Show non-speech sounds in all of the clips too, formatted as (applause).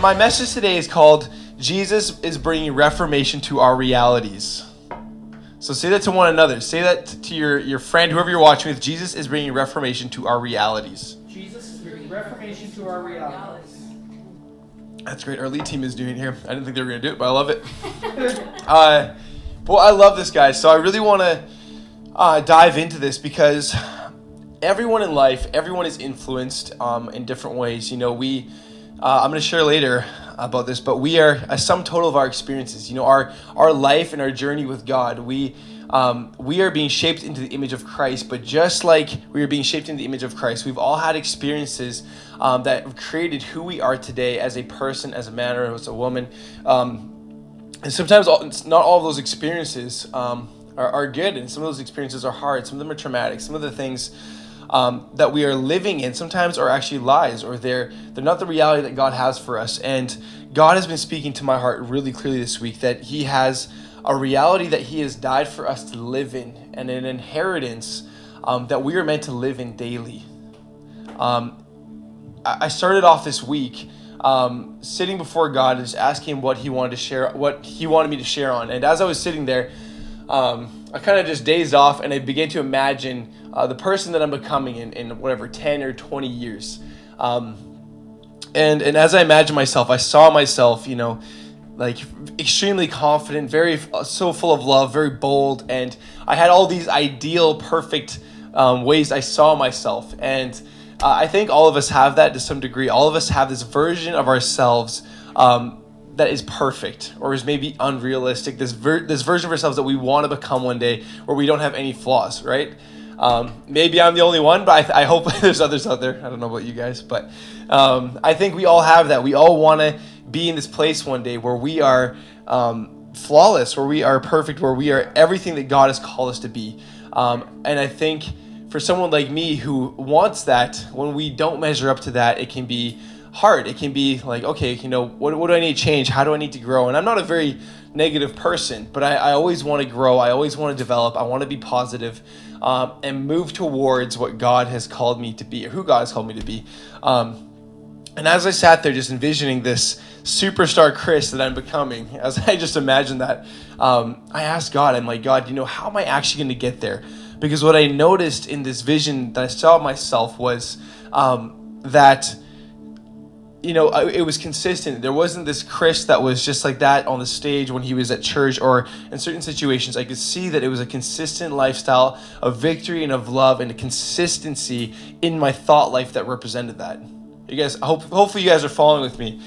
my message today is called Jesus is bringing reformation to our realities. So say that to one another. Say that to your, your friend, whoever you're watching with. Jesus is bringing reformation to our realities. Jesus is bringing reformation to our realities. That's great. Our lead team is doing it here. I didn't think they were going to do it, but I love it. (laughs) uh, well, I love this, guys. So I really want to uh, dive into this because everyone in life, everyone is influenced um, in different ways. You know, we uh, I'm going to share later about this, but we are a sum total of our experiences. You know, our our life and our journey with God. We um, we are being shaped into the image of Christ, but just like we are being shaped into the image of Christ, we've all had experiences um, that have created who we are today as a person, as a man, or as a woman. Um, and sometimes all, not all of those experiences um, are, are good, and some of those experiences are hard. Some of them are traumatic. Some of the things um, that we are living in sometimes are actually lies or they're they're not the reality that God has for us. And God has been speaking to my heart really clearly this week that He has a reality that He has died for us to live in and an inheritance um, that we are meant to live in daily. Um, I started off this week um, sitting before God and just asking Him what He wanted to share, what He wanted me to share on. And as I was sitting there, um, I kind of just dazed off and I began to imagine uh, the person that I'm becoming in, in whatever 10 or 20 years. Um, and, and as I imagined myself, I saw myself, you know, like extremely confident, very uh, so full of love, very bold, and I had all these ideal, perfect um, ways I saw myself. And uh, I think all of us have that to some degree. All of us have this version of ourselves um, that is perfect or is maybe unrealistic. This ver- this version of ourselves that we want to become one day, where we don't have any flaws, right? Um, maybe I'm the only one, but I, th- I, hope (laughs) there's others out there. I don't know about you guys, but um, I think we all have that. We all want to be in this place one day where we are um, flawless, where we are perfect, where we are everything that God has called us to be. Um, and I think for someone like me who wants that, when we don't measure up to that, it can be hard. It can be like, okay, you know, what, what do I need to change? How do I need to grow? And I'm not a very negative person, but I, I always want to grow. I always want to develop. I want to be positive, um, and move towards what God has called me to be, or who God has called me to be. Um, and as I sat there just envisioning this superstar Chris that I'm becoming, (laughs) as I just imagined that, um, I asked God, I'm like, God, you know, how am I actually going to get there? Because what I noticed in this vision that I saw myself was um, that you know, it was consistent. There wasn't this Chris that was just like that on the stage when he was at church or in certain situations. I could see that it was a consistent lifestyle of victory and of love and a consistency in my thought life that represented that. You guys, hope, hopefully, you guys are following with me.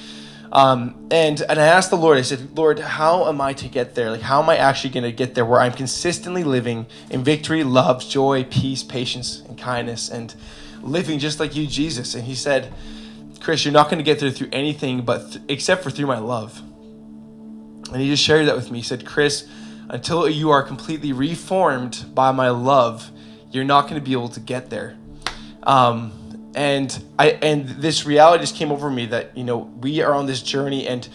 Um, and and I asked the Lord. I said, Lord, how am I to get there? Like, how am I actually going to get there where I'm consistently living in victory, love, joy, peace, patience, and kindness, and living just like you, Jesus? And He said Chris, you're not going to get there through anything but th- except for through my love. And he just shared that with me. He said, Chris, until you are completely reformed by my love, you're not going to be able to get there. Um, and I and this reality just came over me that you know we are on this journey and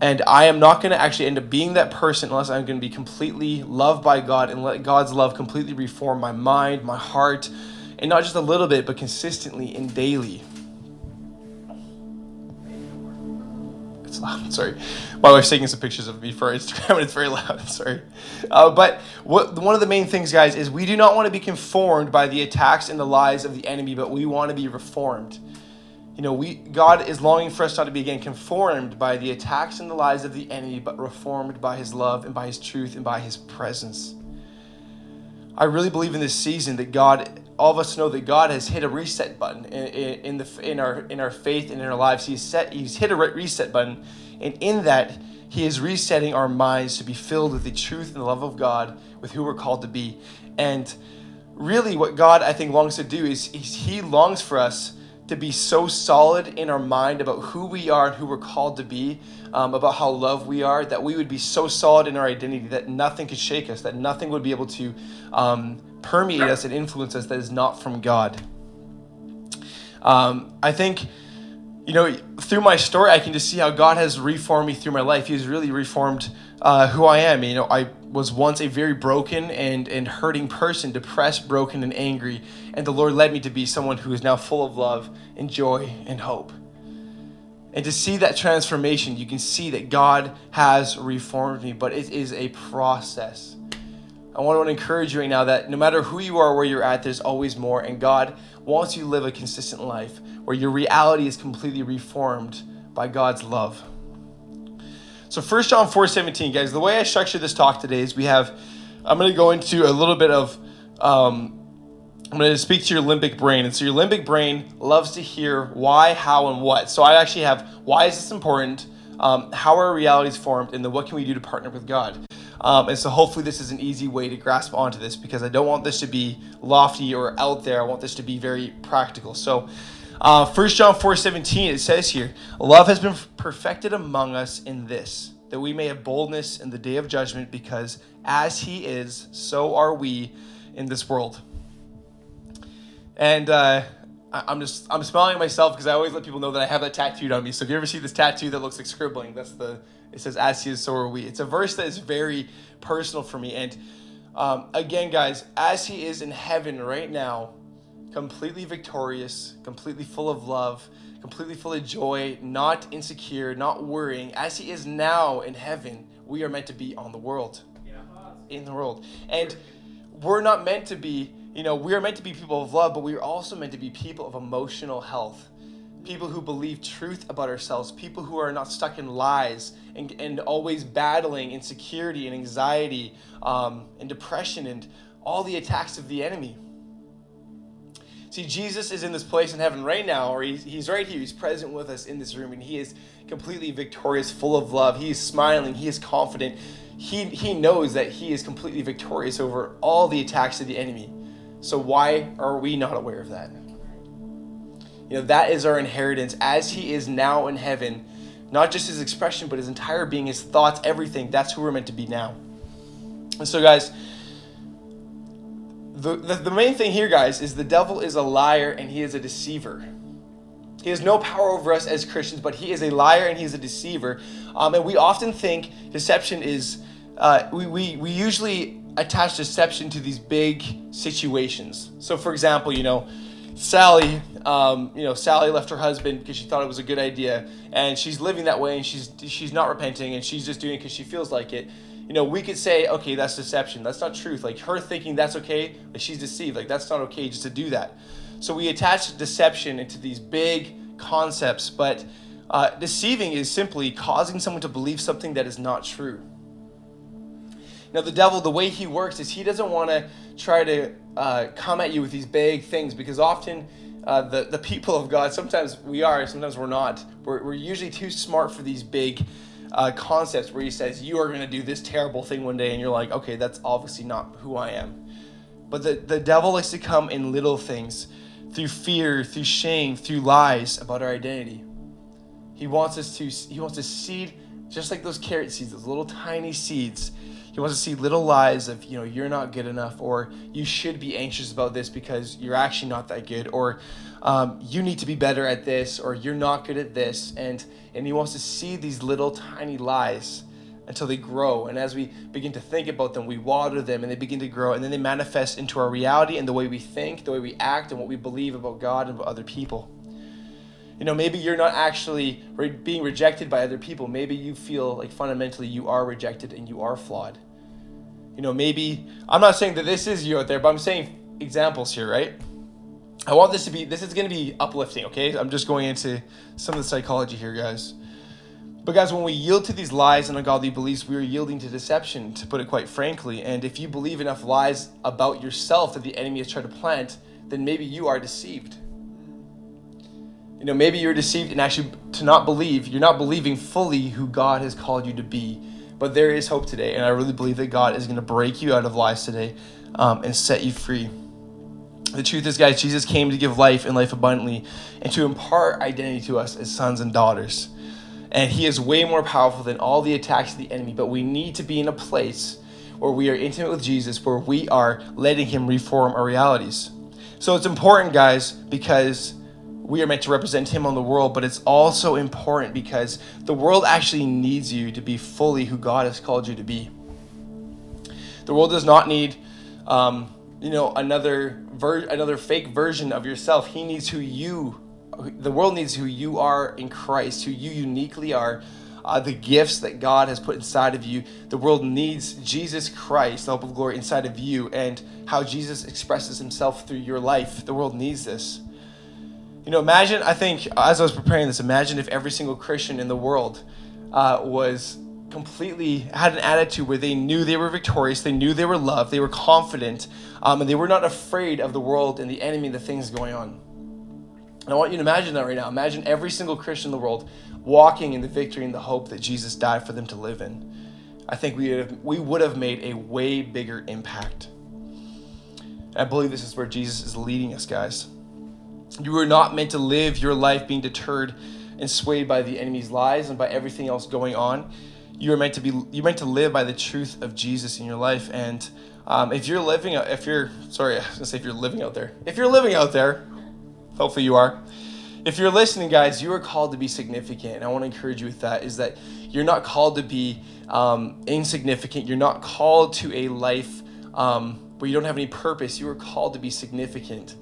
and I am not going to actually end up being that person unless I'm going to be completely loved by God and let God's love completely reform my mind, my heart, and not just a little bit, but consistently and daily. It's loud. Sorry, my wife's taking some pictures of me for Instagram, and it's very loud. Sorry, uh, but what one of the main things, guys, is we do not want to be conformed by the attacks and the lies of the enemy, but we want to be reformed. You know, we God is longing for us not to be again conformed by the attacks and the lies of the enemy, but reformed by His love and by His truth and by His presence. I really believe in this season that God all of us know that God has hit a reset button in, in, the in our in our faith and in our lives. He's set He's hit a reset button, and in that He is resetting our minds to be filled with the truth and the love of God, with who we're called to be. And really, what God I think longs to do is, is He longs for us to be so solid in our mind about who we are and who we're called to be, um, about how loved we are, that we would be so solid in our identity that nothing could shake us, that nothing would be able to um, permeate us and influence us that is not from God. Um, I think, you know, through my story, I can just see how God has reformed me through my life. He has really reformed uh, who I am. You know, I was once a very broken and, and hurting person, depressed, broken, and angry. And the Lord led me to be someone who is now full of love and joy and hope. And to see that transformation, you can see that God has reformed me, but it is a process. I want to encourage you right now that no matter who you are, where you're at, there's always more. And God wants you to live a consistent life where your reality is completely reformed by God's love. So 1 John 4 17, guys, the way I structure this talk today is we have, I'm going to go into a little bit of, um, I'm going to speak to your limbic brain. And so your limbic brain loves to hear why, how, and what. So I actually have why is this important? Um, how are realities formed? And then what can we do to partner with God? Um, and so hopefully this is an easy way to grasp onto this because I don't want this to be lofty or out there. I want this to be very practical. So uh, 1 John 4 17, it says here, Love has been perfected among us in this, that we may have boldness in the day of judgment, because as he is, so are we in this world. And uh, I'm just I'm smiling myself because I always let people know that I have that tattooed on me. So if you ever see this tattoo that looks like scribbling, that's the it says as he is so are we. It's a verse that is very personal for me. And um, again, guys, as he is in heaven right now, completely victorious, completely full of love, completely full of joy, not insecure, not worrying, as he is now in heaven, we are meant to be on the world. In the world. And we're not meant to be you know, we are meant to be people of love, but we are also meant to be people of emotional health. People who believe truth about ourselves, people who are not stuck in lies and, and always battling insecurity and anxiety um, and depression and all the attacks of the enemy. See, Jesus is in this place in heaven right now, or he's, he's right here. He's present with us in this room, and he is completely victorious, full of love. He is smiling. He is confident. He, he knows that he is completely victorious over all the attacks of the enemy. So why are we not aware of that? You know, that is our inheritance as he is now in heaven. Not just his expression, but his entire being, his thoughts, everything. That's who we're meant to be now. And so, guys, the, the, the main thing here, guys, is the devil is a liar and he is a deceiver. He has no power over us as Christians, but he is a liar and he is a deceiver. Um, and we often think deception is, uh, we, we, we usually attach deception to these big situations. So, for example, you know, Sally, um, you know, Sally left her husband because she thought it was a good idea, and she's living that way, and she's she's not repenting, and she's just doing it because she feels like it. You know, we could say, okay, that's deception. That's not truth. Like her thinking that's okay, like she's deceived. Like that's not okay just to do that. So we attach deception into these big concepts, but uh, deceiving is simply causing someone to believe something that is not true. Now, the devil, the way he works is he doesn't want to try to uh, come at you with these big things because often uh, the, the people of God, sometimes we are, sometimes we're not. We're, we're usually too smart for these big uh, concepts where he says, You are going to do this terrible thing one day, and you're like, Okay, that's obviously not who I am. But the, the devil likes to come in little things through fear, through shame, through lies about our identity. He wants us to, he wants to seed, just like those carrot seeds, those little tiny seeds he wants to see little lies of, you know, you're not good enough, or you should be anxious about this because you're actually not that good, or um, you need to be better at this, or you're not good at this. And, and he wants to see these little tiny lies until they grow. And as we begin to think about them, we water them and they begin to grow. And then they manifest into our reality and the way we think, the way we act, and what we believe about God and about other people. You know, maybe you're not actually re- being rejected by other people. Maybe you feel like fundamentally you are rejected and you are flawed you know, maybe I'm not saying that this is you out there, but I'm saying examples here, right? I want this to be this is going to be uplifting, okay? I'm just going into some of the psychology here, guys. But guys, when we yield to these lies and ungodly beliefs, we are yielding to deception, to put it quite frankly. And if you believe enough lies about yourself that the enemy has tried to plant, then maybe you are deceived. You know, maybe you're deceived and actually to not believe, you're not believing fully who God has called you to be but there is hope today, and I really believe that God is going to break you out of lies today um, and set you free. The truth is, guys, Jesus came to give life and life abundantly and to impart identity to us as sons and daughters. And He is way more powerful than all the attacks of the enemy, but we need to be in a place where we are intimate with Jesus, where we are letting Him reform our realities. So it's important, guys, because we are meant to represent him on the world, but it's also important because the world actually needs you to be fully who God has called you to be. The world does not need, um, you know, another ver- another fake version of yourself. He needs who you the world needs who you are in Christ, who you uniquely are, uh, the gifts that God has put inside of you. The world needs Jesus Christ, the hope of glory, inside of you, and how Jesus expresses himself through your life. The world needs this. You know, imagine, I think, as I was preparing this, imagine if every single Christian in the world uh, was completely had an attitude where they knew they were victorious, they knew they were loved, they were confident, um, and they were not afraid of the world and the enemy and the things going on. And I want you to imagine that right now. Imagine every single Christian in the world walking in the victory and the hope that Jesus died for them to live in. I think we would have, we would have made a way bigger impact. I believe this is where Jesus is leading us, guys. You were not meant to live your life being deterred and swayed by the enemy's lies and by everything else going on. You are meant to be. You're meant to live by the truth of Jesus in your life. And um, if you're living, if you're sorry, (laughs) I was gonna say if you're living out there. If you're living out there, hopefully you are if you're listening, guys, you are called to be significant. And I want to encourage you with that is that you're not called to be um, insignificant. You're not called to a life um, where you don't have any purpose. You are called to be significant.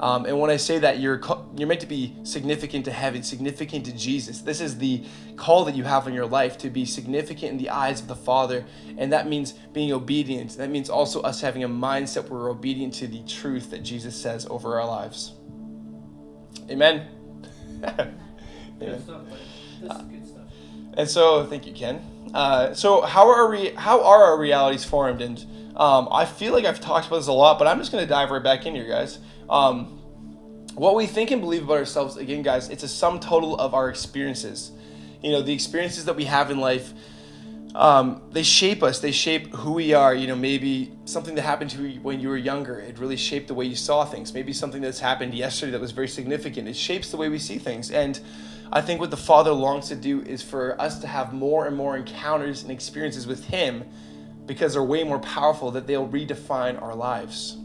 Um, and when I say that, you're you're meant to be significant to heaven, significant to Jesus. This is the call that you have in your life to be significant in the eyes of the Father, and that means being obedient. That means also us having a mindset where we're obedient to the truth that Jesus says over our lives. Amen. (laughs) Good stuff, This is good stuff. And so, thank you, Ken. Uh, so, how are we? How are our realities formed? And um, I feel like I've talked about this a lot, but I'm just going to dive right back in here, guys. Um, what we think and believe about ourselves, again, guys, it's a sum total of our experiences. You know, the experiences that we have in life um, they shape us. They shape who we are. You know, maybe something that happened to you when you were younger. It really shaped the way you saw things. Maybe something that's happened yesterday that was very significant. It shapes the way we see things. And I think what the Father longs to do is for us to have more and more encounters and experiences with Him because they're way more powerful that they'll redefine our lives.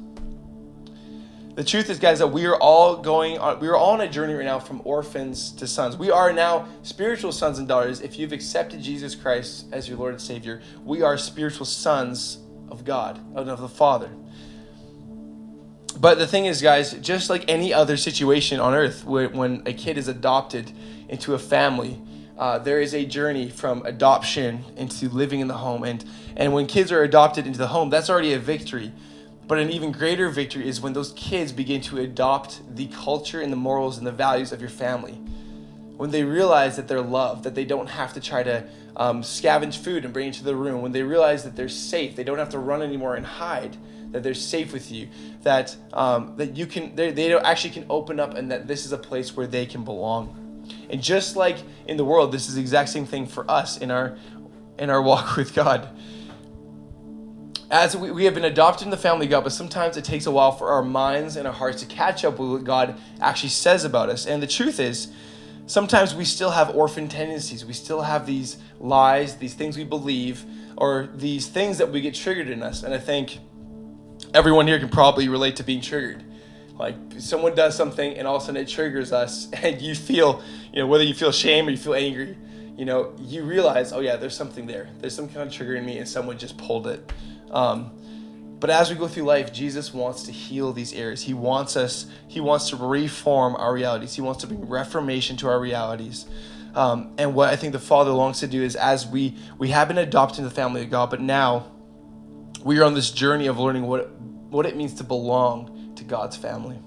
The truth is, guys, that we are all going on, we are all on a journey right now from orphans to sons. We are now spiritual sons and daughters. If you've accepted Jesus Christ as your Lord and Savior, we are spiritual sons of God, of the Father. But the thing is, guys, just like any other situation on earth, when a kid is adopted into a family, uh, there is a journey from adoption into living in the home. And, and when kids are adopted into the home, that's already a victory. But an even greater victory is when those kids begin to adopt the culture and the morals and the values of your family. When they realize that they're loved, that they don't have to try to um, scavenge food and bring it to the room. When they realize that they're safe, they don't have to run anymore and hide. That they're safe with you. That um, that you can they they actually can open up and that this is a place where they can belong. And just like in the world, this is the exact same thing for us in our in our walk (laughs) with God as we, we have been adopted in the family of God, but sometimes it takes a while for our minds and our hearts to catch up with what God actually says about us. And the truth is, sometimes we still have orphan tendencies. We still have these lies, these things we believe, or these things that we get triggered in us. And I think everyone here can probably relate to being triggered. Like someone does something and all of a sudden it triggers us, (laughs) and you feel, you know, whether you feel shame or you feel angry, you know, you realize, oh yeah, there's something there. There's some kind of trigger in me, and someone just pulled it. Um, but as we go through life, Jesus wants to heal these areas. He wants us, He wants to reform our realities. He wants to bring reformation to our realities. Um, and what I think the Father longs to do is as we we have been adopted into the family of God, but now we are on this journey of learning what what it means to belong to God's family.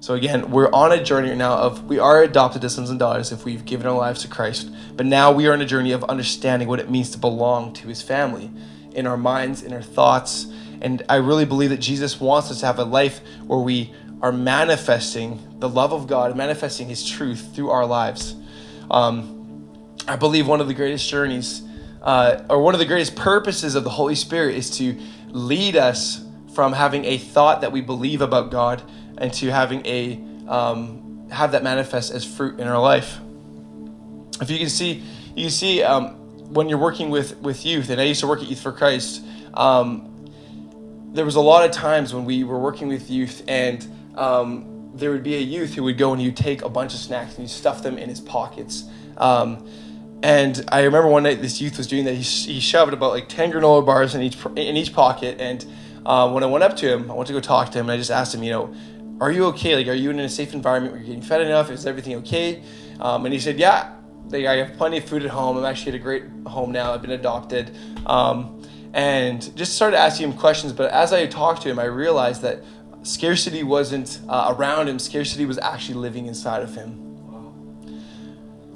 So again, we're on a journey now of we are adopted as sons and daughters if we've given our lives to Christ, but now we are on a journey of understanding what it means to belong to His family in our minds, in our thoughts. And I really believe that Jesus wants us to have a life where we are manifesting the love of God, manifesting His truth through our lives. Um, I believe one of the greatest journeys, uh, or one of the greatest purposes of the Holy Spirit, is to lead us from having a thought that we believe about God and to having a um, have that manifest as fruit in our life. If you can see, you see um, when you're working with with youth, and I used to work at Youth for Christ, um, there was a lot of times when we were working with youth, and um, there would be a youth who would go and he'd take a bunch of snacks and he'd stuff them in his pockets. Um, and I remember one night this youth was doing that. He, he shoved about like ten granola bars in each in each pocket. And uh, when I went up to him, I went to go talk to him, and I just asked him, you know, are you okay? Like, are you in a safe environment where you're getting fed enough? Is everything okay? Um, and he said, yeah, they, I have plenty of food at home. I'm actually at a great home now. I've been adopted. Um, and just started asking him questions. But as I talked to him, I realized that scarcity wasn't uh, around him, scarcity was actually living inside of him.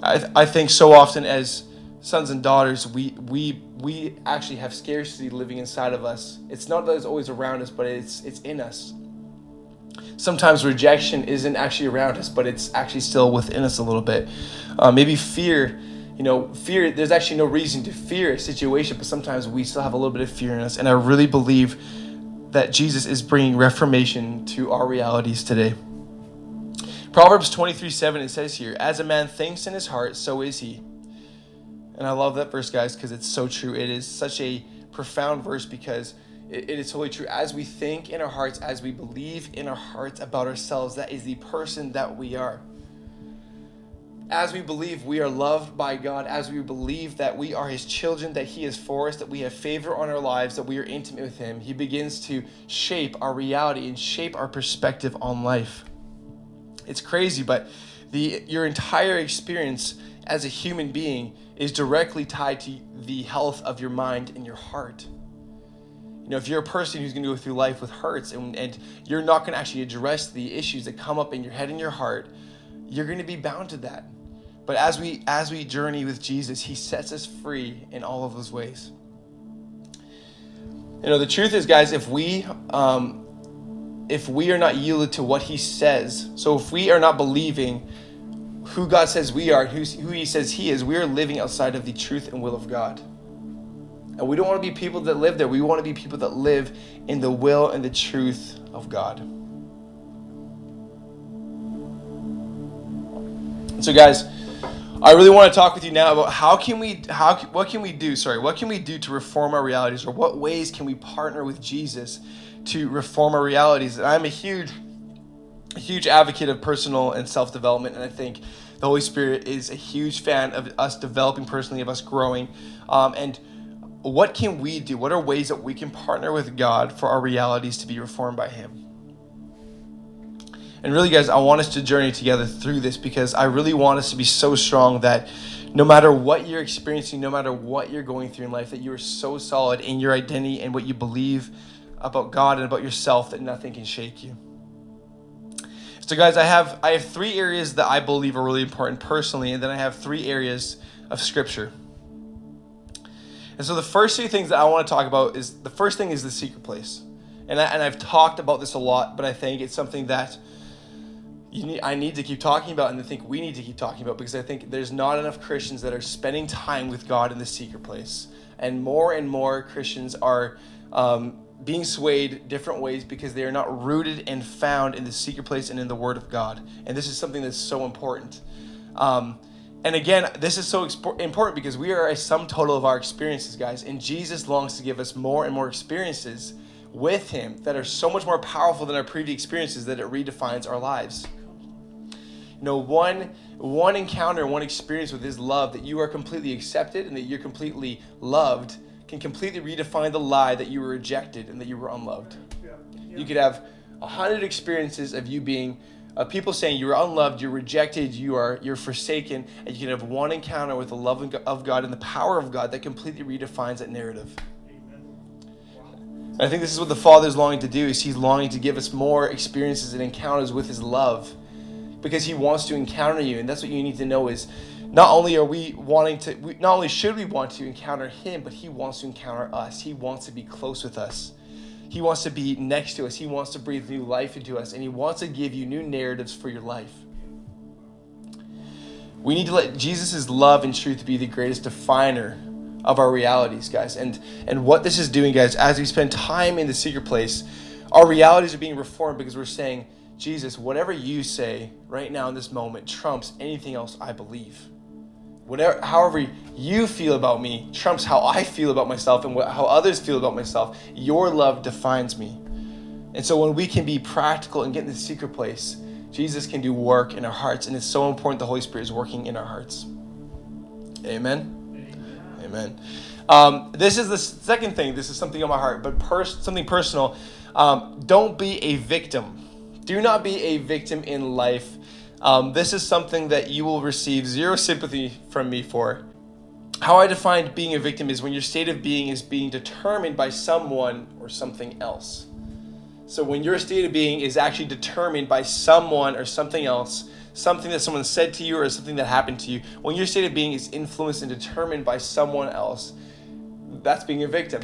I, th- I think so often as sons and daughters, we, we, we actually have scarcity living inside of us. It's not that it's always around us, but it's, it's in us. Sometimes rejection isn't actually around us, but it's actually still within us a little bit. Uh, maybe fear, you know, fear, there's actually no reason to fear a situation, but sometimes we still have a little bit of fear in us. And I really believe that Jesus is bringing reformation to our realities today. Proverbs 23 7, it says here, As a man thinks in his heart, so is he. And I love that verse, guys, because it's so true. It is such a profound verse because it, it is totally true. As we think in our hearts, as we believe in our hearts about ourselves, that is the person that we are. As we believe we are loved by God, as we believe that we are His children, that He is for us, that we have favor on our lives, that we are intimate with Him, He begins to shape our reality and shape our perspective on life. It's crazy, but the your entire experience as a human being is directly tied to the health of your mind and your heart. You know, if you're a person who's going to go through life with hurts and, and you're not going to actually address the issues that come up in your head and your heart, you're going to be bound to that. But as we as we journey with Jesus, He sets us free in all of those ways. You know, the truth is, guys, if we um, if we are not yielded to what He says, so if we are not believing who God says we are, who, He says He is, we are living outside of the truth and will of God. And we don't want to be people that live there. We want to be people that live in the will and the truth of God. So, guys, I really want to talk with you now about how can we how what can we do? Sorry, what can we do to reform our realities, or what ways can we partner with Jesus to reform our realities? And I'm a huge a huge advocate of personal and self development, and I think the Holy Spirit is a huge fan of us developing personally, of us growing. Um, and what can we do? What are ways that we can partner with God for our realities to be reformed by Him? And really, guys, I want us to journey together through this because I really want us to be so strong that no matter what you're experiencing, no matter what you're going through in life, that you are so solid in your identity and what you believe about God and about yourself that nothing can shake you. So guys, I have I have three areas that I believe are really important personally, and then I have three areas of scripture. And so the first two things that I want to talk about is the first thing is the secret place. And, I, and I've talked about this a lot, but I think it's something that you need, I need to keep talking about and I think we need to keep talking about because I think there's not enough Christians that are spending time with God in the secret place. And more and more Christians are um, being swayed different ways because they are not rooted and found in the secret place and in the Word of God. And this is something that's so important. Um, and again, this is so expo- important because we are a sum total of our experiences, guys. And Jesus longs to give us more and more experiences with Him that are so much more powerful than our previous experiences that it redefines our lives. You know, one one encounter, one experience with His love that you are completely accepted and that you're completely loved can completely redefine the lie that you were rejected and that you were unloved. Yeah. Yeah. You could have a hundred experiences of you being of people saying you're unloved, you're rejected, you are you're forsaken, and you can have one encounter with the love of God and the power of God that completely redefines that narrative. I think this is what the Father is longing to do. Is He's longing to give us more experiences and encounters with His love, because He wants to encounter you, and that's what you need to know is not only are we wanting to we, not only should we want to encounter him but he wants to encounter us. He wants to be close with us. He wants to be next to us. He wants to breathe new life into us and he wants to give you new narratives for your life. We need to let jesus' love and truth be the greatest definer of our realities guys. And and what this is doing guys as we spend time in the secret place our realities are being reformed because we're saying jesus whatever you say right now in this moment trumps anything else i believe whatever however you feel about me trumps how I feel about myself and what, how others feel about myself. Your love defines me. And so when we can be practical and get in the secret place, Jesus can do work in our hearts, and it's so important the Holy Spirit is working in our hearts. Amen. Amen. Amen. Um, this is the second thing. This is something on my heart, but pers- something personal. Um, don't be a victim Do not be a victim in life. Um, this is something that you will receive zero sympathy from me for. How I define being a victim is when your state of being is being determined by someone or something else. So when your state of being is actually determined by someone or something else, something that someone said to you or something that happened to you, when your state of being is influenced and determined by someone else, that's being a victim.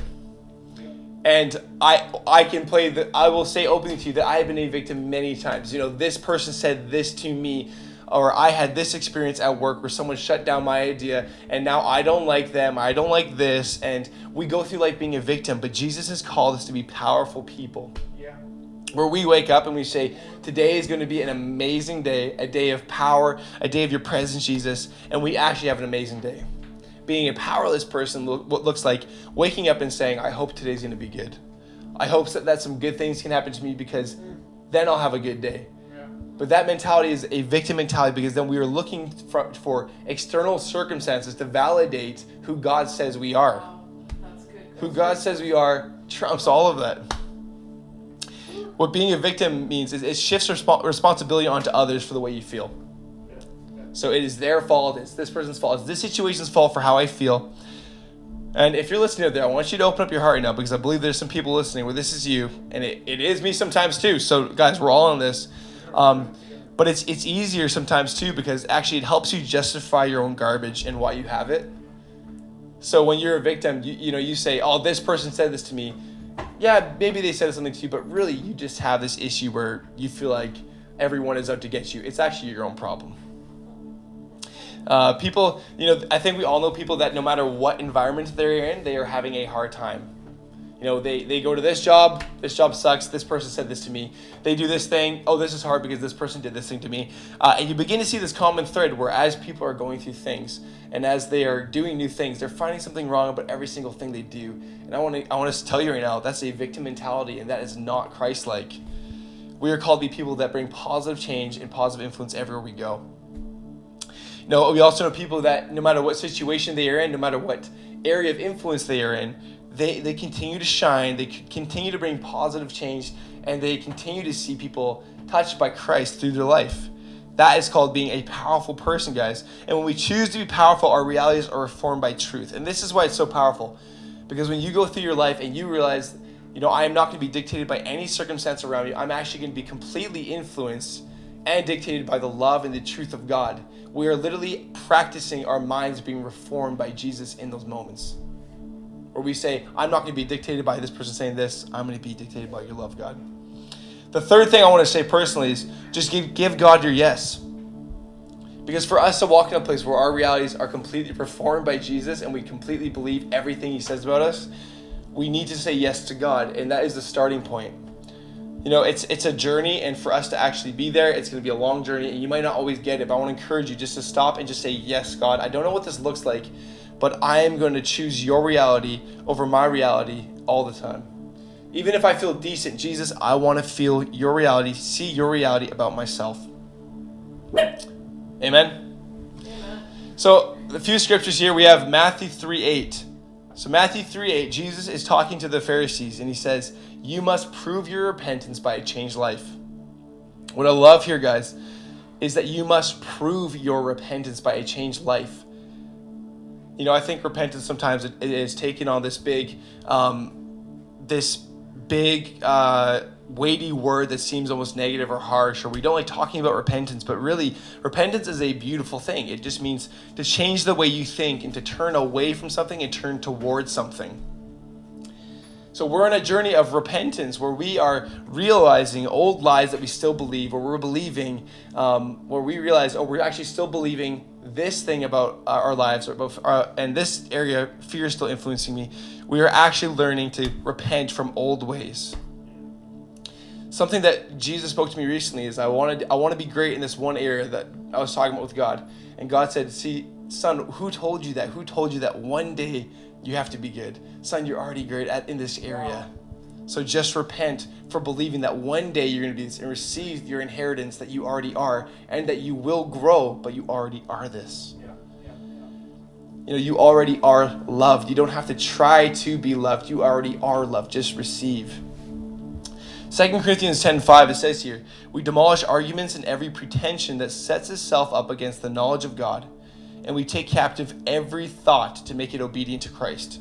And I I can play the I will say openly to you that I have been a victim many times. You know, this person said this to me or I had this experience at work where someone shut down my idea and now I don't like them, I don't like this, and we go through life being a victim, but Jesus has called us to be powerful people. Yeah. Where we wake up and we say, Today is going to be an amazing day, a day of power, a day of your presence, Jesus, and we actually have an amazing day being a powerless person look, what looks like waking up and saying, I hope today's going to be good. I hope that, that some good things can happen to me because then I'll have a good day. Yeah. But that mentality is a victim mentality because then we are looking for, for external circumstances to validate who God says we are. Wow, that's good. Who God says we are trumps all of that. What being a victim means is it shifts resp- responsibility onto others for the way you feel. So it is their fault. It's this person's fault. It's this situation's fault for how I feel. And if you're listening out there, I want you to open up your heart right now because I believe there's some people listening where this is you, and it, it is me sometimes too. So guys, we're all in this. Um, but it's it's easier sometimes too because actually it helps you justify your own garbage and why you have it. So when you're a victim, you, you know you say, "Oh, this person said this to me." Yeah, maybe they said something to you, but really you just have this issue where you feel like everyone is out to get you. It's actually your own problem. Uh, people, you know, I think we all know people that no matter what environment they're in, they are having a hard time. You know, they, they go to this job, this job sucks, this person said this to me. They do this thing, oh, this is hard because this person did this thing to me. Uh, and you begin to see this common thread where as people are going through things and as they are doing new things, they're finding something wrong about every single thing they do. And I want to I want to tell you right now, that's a victim mentality and that is not Christ-like. We are called to be people that bring positive change and positive influence everywhere we go. You know, we also know people that no matter what situation they are in, no matter what area of influence they are in, they, they continue to shine, they continue to bring positive change, and they continue to see people touched by Christ through their life. That is called being a powerful person, guys. And when we choose to be powerful, our realities are reformed by truth. And this is why it's so powerful. Because when you go through your life and you realize, you know, I am not going to be dictated by any circumstance around me, I'm actually going to be completely influenced and dictated by the love and the truth of God. We are literally practicing our minds being reformed by Jesus in those moments. Where we say, I'm not going to be dictated by this person saying this, I'm going to be dictated by your love, God. The third thing I want to say personally is just give, give God your yes. Because for us to walk in a place where our realities are completely performed by Jesus and we completely believe everything He says about us, we need to say yes to God, and that is the starting point. You know, it's it's a journey, and for us to actually be there, it's going to be a long journey, and you might not always get it. But I want to encourage you just to stop and just say, "Yes, God, I don't know what this looks like, but I am going to choose Your reality over my reality all the time." Even if I feel decent, Jesus, I want to feel Your reality, see Your reality about myself. Amen. Amen. So, a few scriptures here. We have Matthew 3 8. So, Matthew 3 8, Jesus is talking to the Pharisees and he says, You must prove your repentance by a changed life. What I love here, guys, is that you must prove your repentance by a changed life. You know, I think repentance sometimes it, it is taking on this big, um, this big, uh, weighty word that seems almost negative or harsh, or we don't like talking about repentance, but really, repentance is a beautiful thing. It just means to change the way you think and to turn away from something and turn towards something. So we're on a journey of repentance where we are realizing old lies that we still believe, or we're believing, um, where we realize, oh, we're actually still believing this thing about our lives, or about, uh, and this area, fear is still influencing me. We are actually learning to repent from old ways something that Jesus spoke to me recently is I wanted I want to be great in this one area that I was talking about with God. And God said, "See, son, who told you that? Who told you that one day you have to be good? Son, you're already great at in this area. So just repent for believing that one day you're going to do this and receive your inheritance that you already are and that you will grow, but you already are this." Yeah. Yeah. You know, you already are loved. You don't have to try to be loved. You already are loved. Just receive. 2 Corinthians 10:5 it says here, "We demolish arguments and every pretension that sets itself up against the knowledge of God, and we take captive every thought to make it obedient to Christ."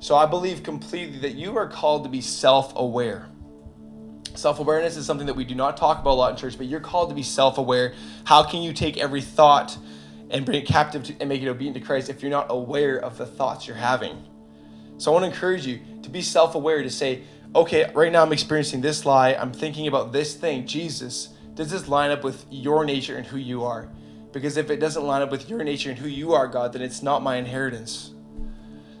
So I believe completely that you are called to be self-aware. Self-awareness is something that we do not talk about a lot in church, but you're called to be self-aware. How can you take every thought and bring it captive to, and make it obedient to Christ if you're not aware of the thoughts you're having? So I want to encourage you to be self-aware to say, okay, right now I'm experiencing this lie. I'm thinking about this thing. Jesus, does this line up with your nature and who you are? Because if it doesn't line up with your nature and who you are, God, then it's not my inheritance.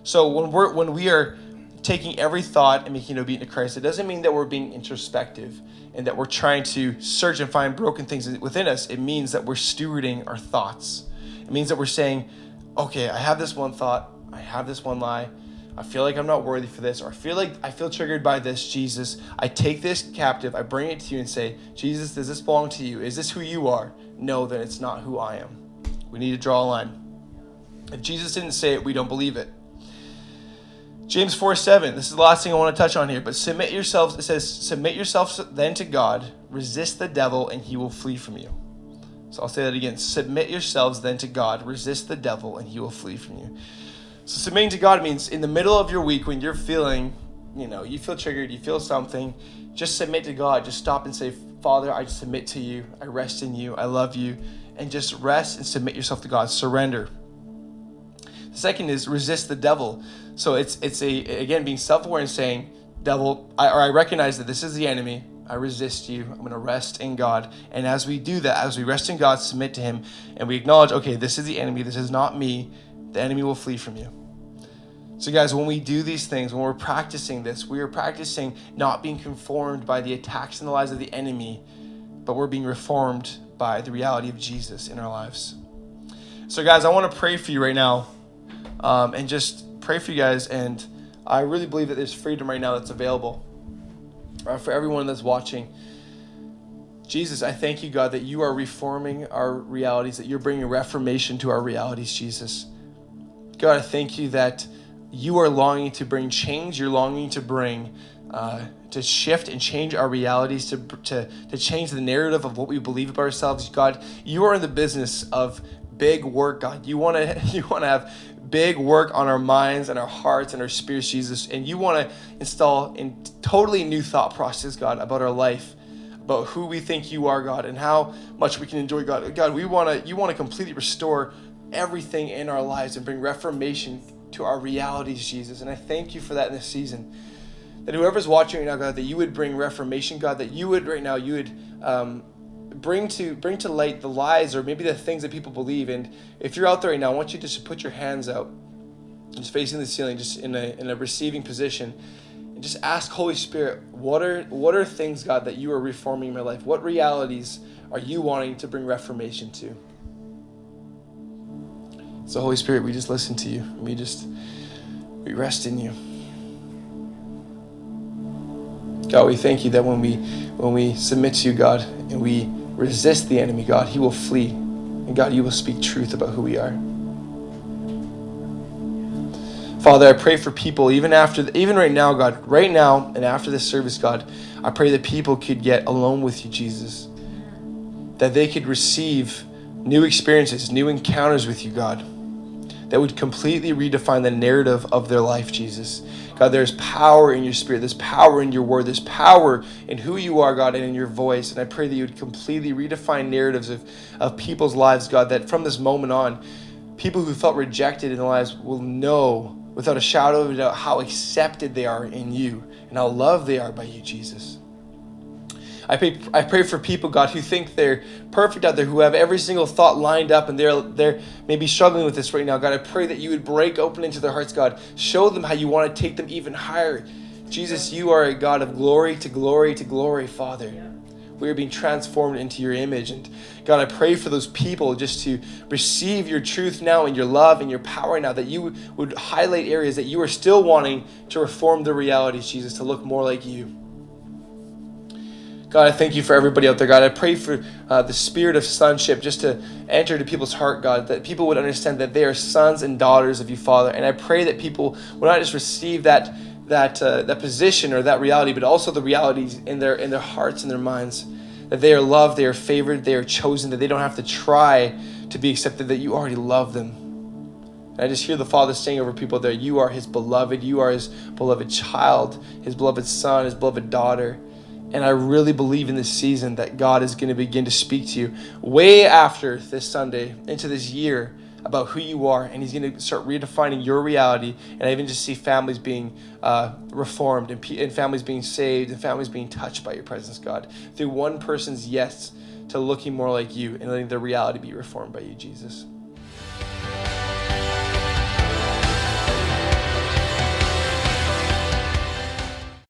So when we're when we are taking every thought and making it obedient to Christ, it doesn't mean that we're being introspective and that we're trying to search and find broken things within us. It means that we're stewarding our thoughts. It means that we're saying, okay, I have this one thought, I have this one lie. I feel like I'm not worthy for this, or I feel like I feel triggered by this, Jesus. I take this captive, I bring it to you and say, Jesus, does this belong to you? Is this who you are? No, then it's not who I am. We need to draw a line. If Jesus didn't say it, we don't believe it. James 4 7, this is the last thing I want to touch on here, but submit yourselves, it says, submit yourselves then to God, resist the devil, and he will flee from you. So I'll say that again. Submit yourselves then to God, resist the devil, and he will flee from you. So submitting to God means in the middle of your week when you're feeling, you know, you feel triggered, you feel something, just submit to God. Just stop and say, Father, I submit to you. I rest in you. I love you. And just rest and submit yourself to God. Surrender. The second is resist the devil. So it's it's a again being self-aware and saying, devil, I, or I recognize that this is the enemy. I resist you. I'm going to rest in God. And as we do that, as we rest in God, submit to Him, and we acknowledge, okay, this is the enemy. This is not me the enemy will flee from you. So, guys, when we do these things, when we're practicing this, we are practicing not being conformed by the attacks and the lies of the enemy, but we're being reformed by the reality of Jesus in our lives. So, guys, I want to pray for you right now um, and just pray for you guys. And I really believe that there's freedom right now that's available uh, for everyone that's watching. Jesus, I thank you, God, that you are reforming our realities, that you're bringing reformation to our realities, Jesus. God, I thank you that you are longing to bring change. You're longing to bring, uh, to shift and change our realities, to, to, to change the narrative of what we believe about ourselves. God, you are in the business of big work, God. You want to (laughs) you want to have big work on our minds and our hearts and our spirits, Jesus. And you want to install in totally new thought process, God, about our life, about who we think you are, God, and how much we can enjoy God. God, we want to you want to completely restore everything in our lives and bring reformation to our realities, Jesus. And I thank you for that in this season. That whoever's watching right now, God, that you would bring reformation, God, that you would right now, you would um, bring to bring to light the lies or maybe the things that people believe. And if you're out there right now, I want you to just put your hands out, just facing the ceiling, just in a in a receiving position, and just ask Holy Spirit, what are what are things, God, that you are reforming in my life? What realities are you wanting to bring reformation to? So, Holy Spirit, we just listen to you. We just, we rest in you. God, we thank you that when we, when we submit to you, God, and we resist the enemy, God, he will flee. And God, you will speak truth about who we are. Father, I pray for people even after, even right now, God, right now and after this service, God, I pray that people could get alone with you, Jesus. That they could receive new experiences, new encounters with you, God that would completely redefine the narrative of their life, Jesus. God, there's power in your spirit. There's power in your word. There's power in who you are, God, and in your voice. And I pray that you would completely redefine narratives of, of people's lives, God, that from this moment on, people who felt rejected in their lives will know without a shadow of a doubt how accepted they are in you and how loved they are by you, Jesus. I pray, I pray for people, God, who think they're perfect out there, who have every single thought lined up and they're, they're maybe struggling with this right now. God, I pray that you would break open into their hearts, God. Show them how you want to take them even higher. Jesus, you are a God of glory to glory to glory, Father. We are being transformed into your image. And God, I pray for those people just to receive your truth now and your love and your power now, that you would highlight areas that you are still wanting to reform the realities, Jesus, to look more like you. God, I thank you for everybody out there, God. I pray for uh, the spirit of sonship just to enter to people's heart, God, that people would understand that they are sons and daughters of you, Father. And I pray that people will not just receive that that uh, that position or that reality, but also the realities in their in their hearts and their minds that they are loved, they are favored, they are chosen, that they don't have to try to be accepted, that you already love them. And I just hear the Father saying over people there, you are His beloved, you are His beloved child, His beloved son, His beloved daughter. And I really believe in this season that God is going to begin to speak to you way after this Sunday, into this year, about who you are, and He's going to start redefining your reality. And I even just see families being uh, reformed, and, and families being saved, and families being touched by your presence, God, through one person's yes to looking more like you and letting their reality be reformed by you, Jesus.